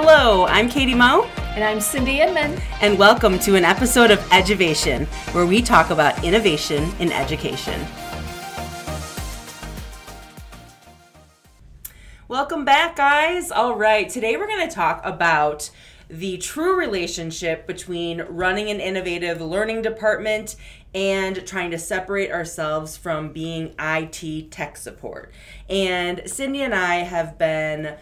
Hello, I'm Katie Moe. And I'm Cindy Inman. And welcome to an episode of Eduvation, where we talk about innovation in education. Welcome back, guys. All right, today we're going to talk about the true relationship between running an innovative learning department and trying to separate ourselves from being IT tech support. And Cindy and I have been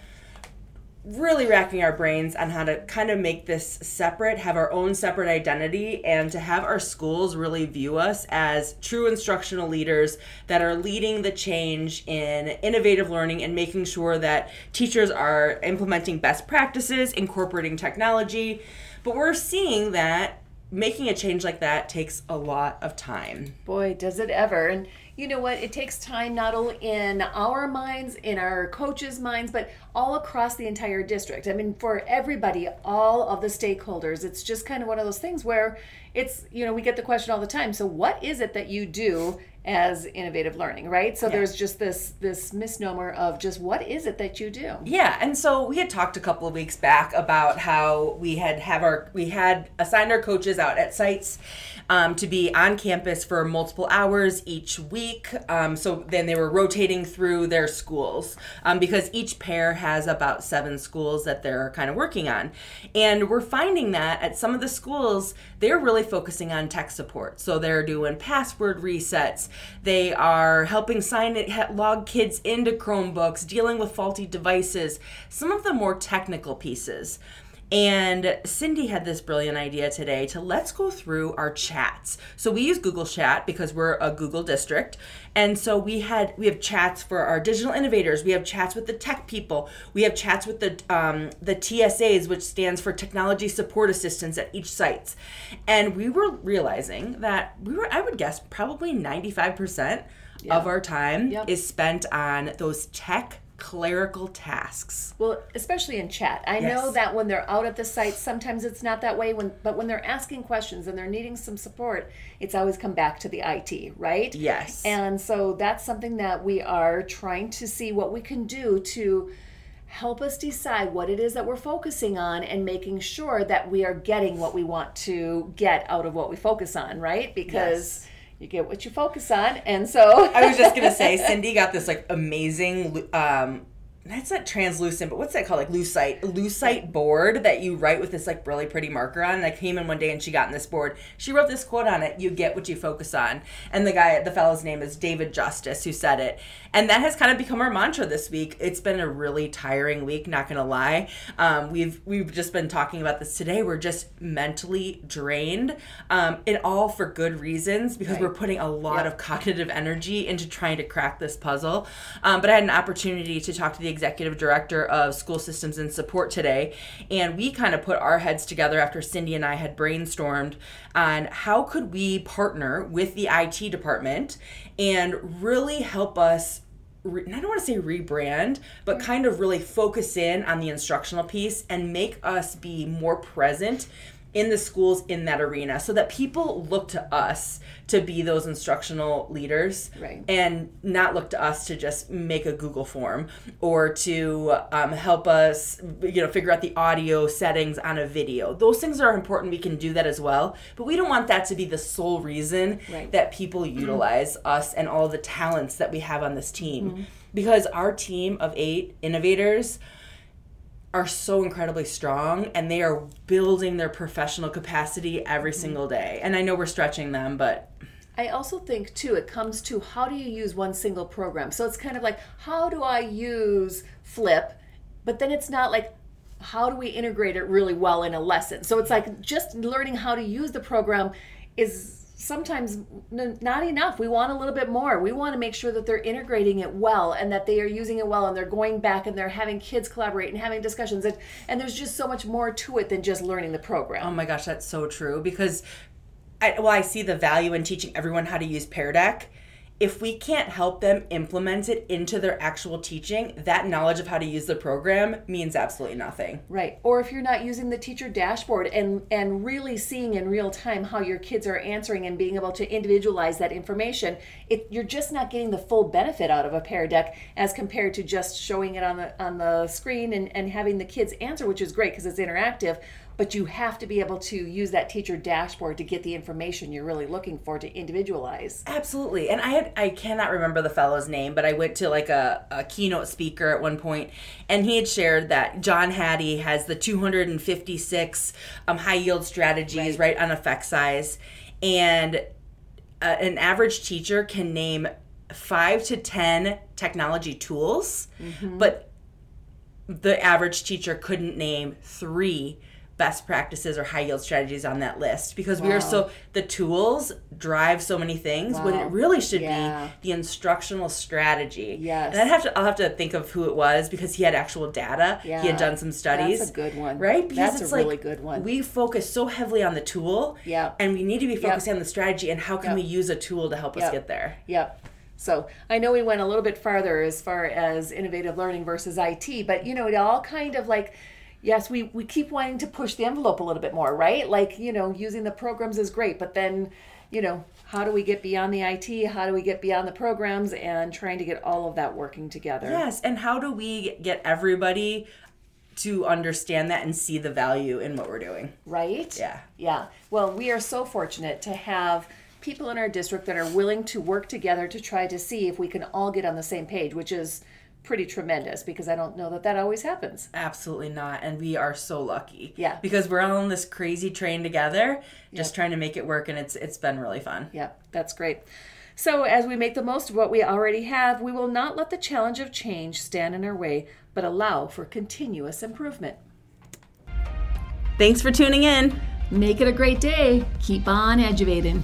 really racking our brains on how to kind of make this separate, have our own separate identity, and to have our schools really view us as true instructional leaders that are leading the change in innovative learning and making sure that teachers are implementing best practices, incorporating technology. But we're seeing that making a change like that takes a lot of time. Boy, does it ever. And you know what? It takes time not only in our minds, in our coaches' minds, but all across the entire district. I mean, for everybody, all of the stakeholders, it's just kind of one of those things where it's, you know, we get the question all the time. So, what is it that you do as innovative learning right so yeah. there's just this this misnomer of just what is it that you do yeah and so we had talked a couple of weeks back about how we had have our we had assigned our coaches out at sites um, to be on campus for multiple hours each week. Um, so then they were rotating through their schools um, because each pair has about seven schools that they're kind of working on. And we're finding that at some of the schools, they're really focusing on tech support. So they're doing password resets, they are helping sign it, log kids into Chromebooks, dealing with faulty devices, some of the more technical pieces. And Cindy had this brilliant idea today to let's go through our chats. So we use Google Chat because we're a Google district. And so we had we have chats for our digital innovators. We have chats with the tech people. We have chats with the um, the TSAs, which stands for Technology Support Assistants at each sites. And we were realizing that we were I would guess probably 95% yeah. of our time yep. is spent on those tech clerical tasks. Well, especially in chat. I yes. know that when they're out at the site, sometimes it's not that way when but when they're asking questions and they're needing some support, it's always come back to the IT, right? Yes. And so that's something that we are trying to see what we can do to help us decide what it is that we're focusing on and making sure that we are getting what we want to get out of what we focus on, right? Because yes you get what you focus on and so i was just gonna say cindy got this like amazing um that's not translucent, but what's that called? Like lucite, lucite board that you write with this like really pretty marker on. And I came in one day and she got in this board. She wrote this quote on it: "You get what you focus on." And the guy, the fellow's name is David Justice, who said it. And that has kind of become our mantra this week. It's been a really tiring week, not gonna lie. Um, we've we've just been talking about this today. We're just mentally drained, um, and all for good reasons because right. we're putting a lot yep. of cognitive energy into trying to crack this puzzle. Um, but I had an opportunity to talk to the executive director of school systems and support today. And we kind of put our heads together after Cindy and I had brainstormed on how could we partner with the IT department and really help us I don't want to say rebrand, but kind of really focus in on the instructional piece and make us be more present in the schools in that arena so that people look to us to be those instructional leaders right. and not look to us to just make a google form or to um, help us you know figure out the audio settings on a video those things are important we can do that as well but we don't want that to be the sole reason right. that people utilize us and all the talents that we have on this team mm-hmm. because our team of eight innovators are so incredibly strong and they are building their professional capacity every mm-hmm. single day. And I know we're stretching them, but I also think too it comes to how do you use one single program. So it's kind of like how do I use Flip? But then it's not like how do we integrate it really well in a lesson? So it's like just learning how to use the program is sometimes not enough. We want a little bit more. We want to make sure that they're integrating it well and that they are using it well and they're going back and they're having kids collaborate and having discussions. And, and there's just so much more to it than just learning the program. Oh my gosh, that's so true because I, well, I see the value in teaching everyone how to use Pear Deck if we can't help them implement it into their actual teaching, that knowledge of how to use the program means absolutely nothing. Right. Or if you're not using the teacher dashboard and and really seeing in real time how your kids are answering and being able to individualize that information, it, you're just not getting the full benefit out of a Pear Deck as compared to just showing it on the on the screen and, and having the kids answer, which is great because it's interactive but you have to be able to use that teacher dashboard to get the information you're really looking for to individualize. Absolutely. And i had i cannot remember the fellow's name but i went to like a, a keynote speaker at one point and he had shared that john hattie has the 256 um, high yield strategies right, right on effect size. And uh, an average teacher can name five to ten technology tools mm-hmm. but the average teacher couldn't name three best practices or high yield strategies on that list because wow. we are so the tools drive so many things wow. when it really should yeah. be the instructional strategy. Yes. And I'd have to I'll have to think of who it was because he had actual data. Yeah. He had done some studies. That's a good one. Right? Because That's it's a really good one. We focus so heavily on the tool. Yeah. And we need to be focusing yep. on the strategy and how can yep. we use a tool to help yep. us get there. Yep. So I know we went a little bit farther as far as innovative learning versus IT, but you know, it all kind of like yes, we, we keep wanting to push the envelope a little bit more, right? Like, you know, using the programs is great, but then, you know, how do we get beyond the IT? How do we get beyond the programs and trying to get all of that working together? Yes, and how do we get everybody to understand that and see the value in what we're doing? Right? Yeah. Yeah. Well, we are so fortunate to have people in our district that are willing to work together to try to see if we can all get on the same page, which is pretty tremendous because I don't know that that always happens. Absolutely not. And we are so lucky. Yeah. Because we're all on this crazy train together, just yep. trying to make it work and it's it's been really fun. Yeah, that's great. So as we make the most of what we already have, we will not let the challenge of change stand in our way, but allow for continuous improvement. Thanks for tuning in. Make it a great day. Keep on educating.